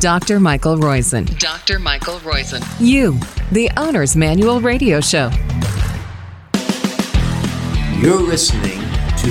Dr. Michael Roizen. Dr. Michael Roizen. You, the Owner's Manual Radio Show. You're listening to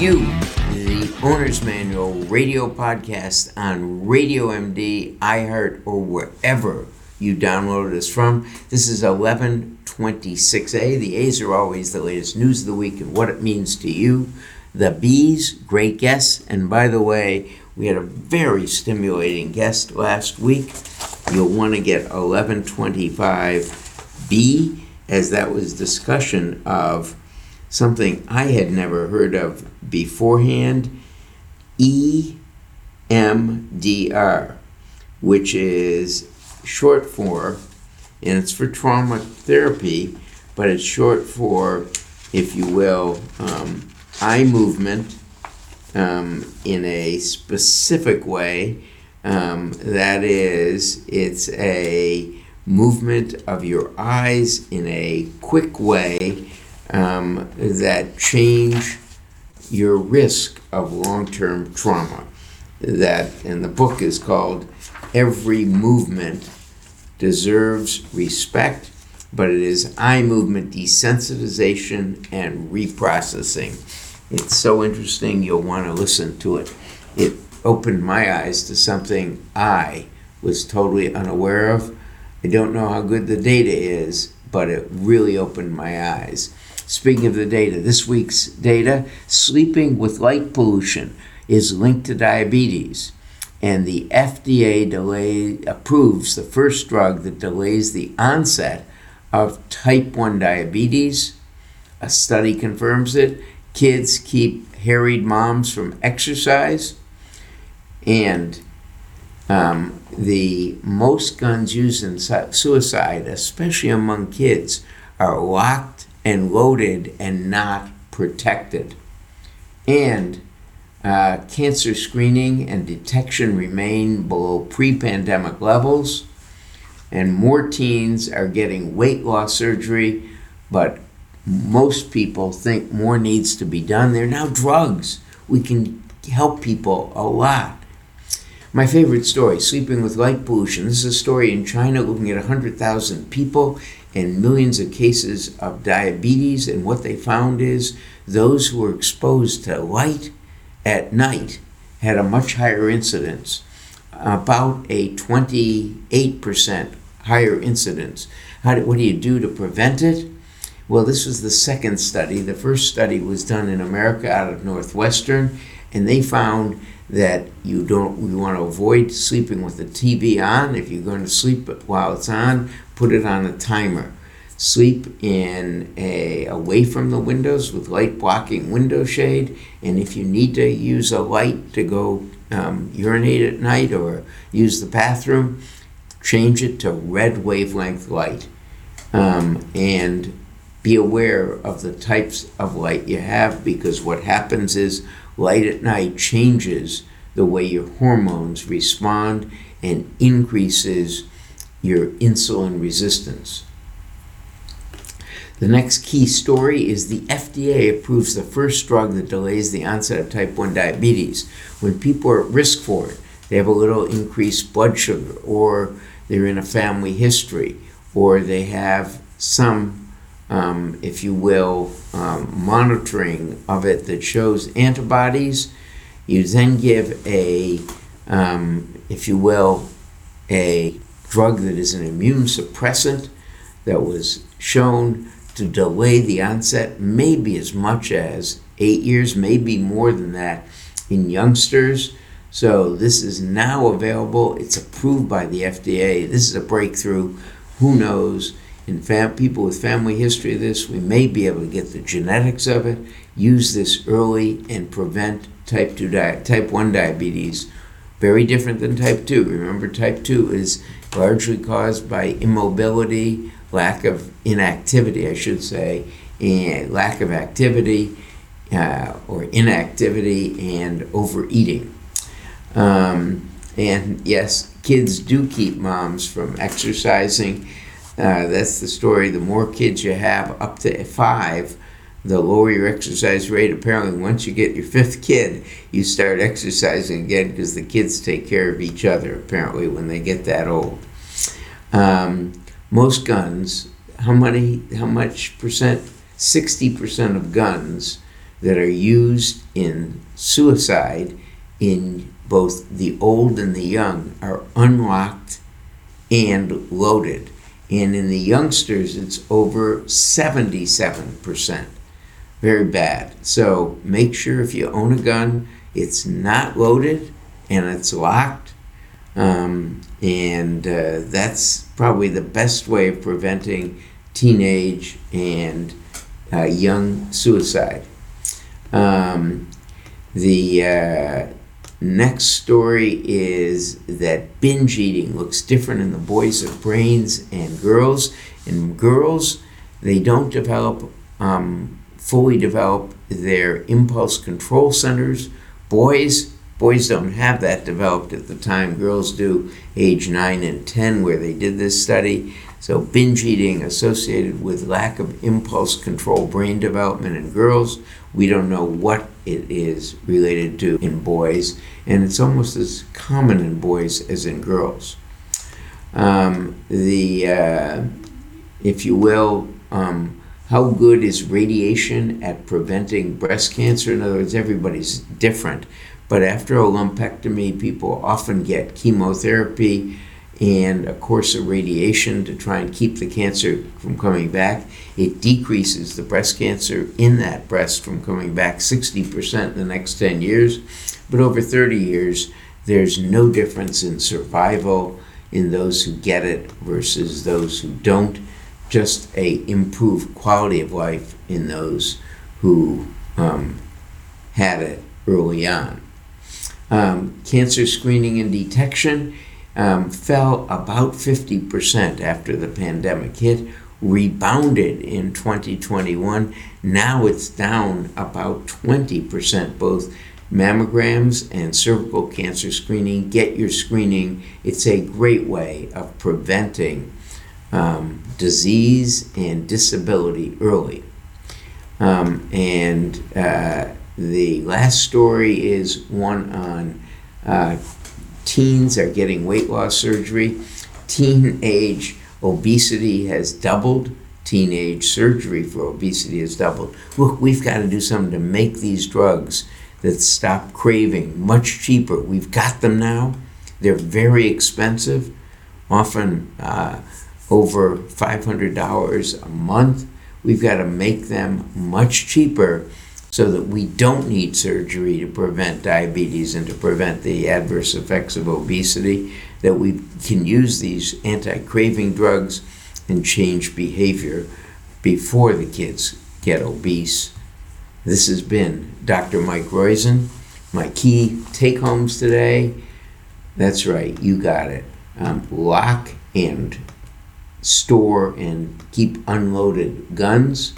You, the Owner's Manual radio podcast on Radio MD, iHeart, or wherever you downloaded us from. This is 1126A. The A's are always the latest news of the week and what it means to you. The B's, great guests. And by the way, we had a very stimulating guest last week. You'll want to get 1125B, as that was discussion of something I had never heard of beforehand EMDR, which is short for, and it's for trauma therapy, but it's short for, if you will, um, eye movement um, in a specific way. Um, that is, it's a movement of your eyes in a quick way um, that change your risk of long-term trauma. That, and the book is called "Every Movement Deserves Respect," but it is eye movement desensitization and reprocessing. It's so interesting, you'll want to listen to it. It opened my eyes to something I was totally unaware of. I don't know how good the data is, but it really opened my eyes. Speaking of the data, this week's data sleeping with light pollution is linked to diabetes. And the FDA delay, approves the first drug that delays the onset of type 1 diabetes. A study confirms it kids keep harried moms from exercise, and um, the most guns used in suicide, especially among kids, are locked and loaded and not protected. And uh, cancer screening and detection remain below pre pandemic levels, and more teens are getting weight loss surgery, but most people think more needs to be done. There are now drugs. We can help people a lot. My favorite story, Sleeping with Light Pollution. This is a story in China looking at 100,000 people and millions of cases of diabetes. And what they found is those who were exposed to light at night had a much higher incidence, about a 28% higher incidence. How do, what do you do to prevent it? Well, this was the second study. The first study was done in America out of Northwestern, and they found that you don't you want to avoid sleeping with the TV on. If you're going to sleep while it's on, put it on a timer. Sleep in a away from the windows with light blocking window shade, and if you need to use a light to go um, urinate at night or use the bathroom, change it to red wavelength light. Um, and be aware of the types of light you have because what happens is light at night changes the way your hormones respond and increases your insulin resistance. The next key story is the FDA approves the first drug that delays the onset of type 1 diabetes. When people are at risk for it, they have a little increased blood sugar, or they're in a family history, or they have some um, if you will, um, monitoring of it that shows antibodies. You then give a, um, if you will, a drug that is an immune suppressant that was shown to delay the onset maybe as much as eight years, maybe more than that in youngsters. So this is now available. It's approved by the FDA. This is a breakthrough. Who knows? In fam- people with family history of this, we may be able to get the genetics of it, use this early, and prevent type 2 di- type 1 diabetes. Very different than type 2. Remember, type 2 is largely caused by immobility, lack of inactivity, I should say, and lack of activity uh, or inactivity and overeating. Um, and yes, kids do keep moms from exercising uh, that's the story. The more kids you have, up to five, the lower your exercise rate. Apparently, once you get your fifth kid, you start exercising again because the kids take care of each other, apparently, when they get that old. Um, most guns, how many, how much percent? 60% of guns that are used in suicide in both the old and the young are unlocked and loaded. And in the youngsters, it's over 77%. Very bad. So make sure if you own a gun, it's not loaded and it's locked. Um, and uh, that's probably the best way of preventing teenage and uh, young suicide. Um, the uh, next story is that binge eating looks different in the boys' of brains and girls. In girls, they don't develop, um, fully develop their impulse control centers. Boys, boys don't have that developed at the time girls do, age 9 and 10, where they did this study. So, binge eating associated with lack of impulse control brain development in girls. We don't know what it is related to in boys, and it's almost as common in boys as in girls. Um, the, uh, if you will, um, how good is radiation at preventing breast cancer? In other words, everybody's different. But after a lumpectomy, people often get chemotherapy and a course of radiation to try and keep the cancer from coming back. It decreases the breast cancer in that breast from coming back 60% in the next 10 years. But over 30 years, there's no difference in survival in those who get it versus those who don't. Just a improved quality of life in those who um, had it early on. Um, cancer screening and detection um, fell about 50% after the pandemic hit, rebounded in 2021. Now it's down about 20%, both mammograms and cervical cancer screening. Get your screening, it's a great way of preventing um, disease and disability early. Um, and uh, the last story is one on uh, teens are getting weight loss surgery. Teenage obesity has doubled. Teenage surgery for obesity has doubled. Look, we've got to do something to make these drugs that stop craving much cheaper. We've got them now. They're very expensive, often uh, over $500 a month. We've got to make them much cheaper so that we don't need surgery to prevent diabetes and to prevent the adverse effects of obesity, that we can use these anti craving drugs and change behavior before the kids get obese. This has been Dr. Mike Roizen. My key take homes today that's right, you got it. Um, lock and store and keep unloaded guns,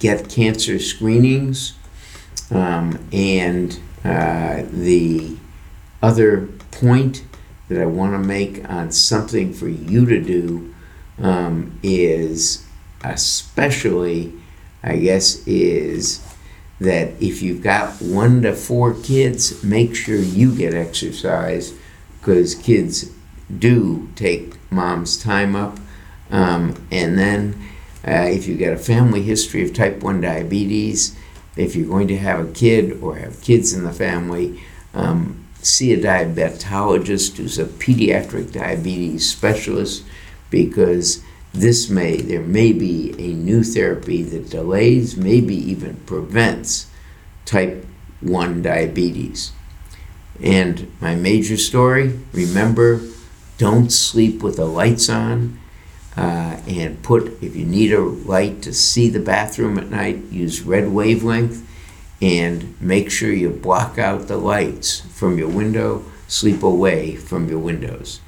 get cancer screenings um, and uh, the other point that I want to make on something for you to do um, is especially, I guess, is that if you've got one to four kids, make sure you get exercise because kids do take mom's time up. Um, and then uh, if you've got a family history of type 1 diabetes, if you're going to have a kid or have kids in the family, um, see a diabetologist who's a pediatric diabetes specialist because this may there may be a new therapy that delays maybe even prevents type 1 diabetes. And my major story remember don't sleep with the lights on uh, and put, if you need a light to see the bathroom at night, use red wavelength and make sure you block out the lights from your window, sleep away from your windows.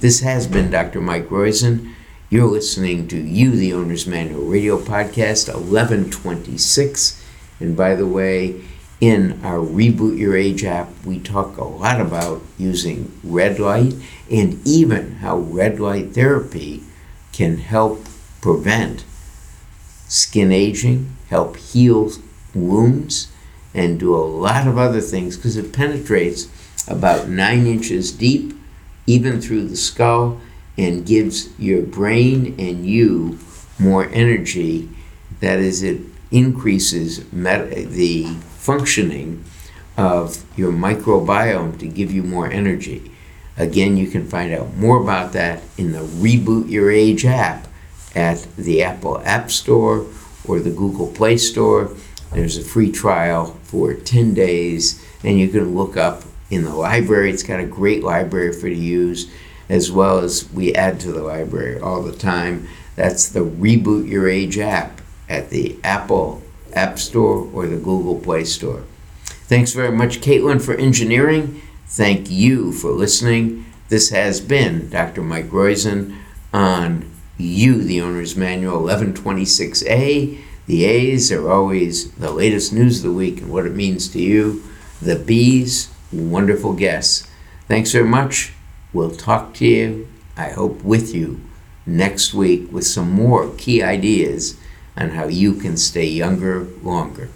This has been Dr. Mike Roizen. You're listening to You, the Owner's Manual Radio Podcast 1126. And by the way, in our Reboot Your Age app, we talk a lot about using red light and even how red light therapy can help prevent skin aging, help heal wounds and do a lot of other things because it penetrates about nine inches deep, even through the skull, and gives your brain and you more energy. That is, it increases the functioning of your microbiome to give you more energy. Again, you can find out more about that in the Reboot Your Age app at the Apple App Store or the Google Play Store. There's a free trial for 10 days, and you can look up in the library. It's got a great library for you to use, as well as we add to the library all the time. That's the Reboot Your Age app at the Apple App Store or the Google Play Store. Thanks very much, Caitlin, for engineering. Thank you for listening. This has been Dr. Mike Roizen on You, the Owner's Manual 1126A. The A's are always the latest news of the week and what it means to you. The B's, wonderful guests. Thanks very much. We'll talk to you, I hope, with you next week with some more key ideas on how you can stay younger longer.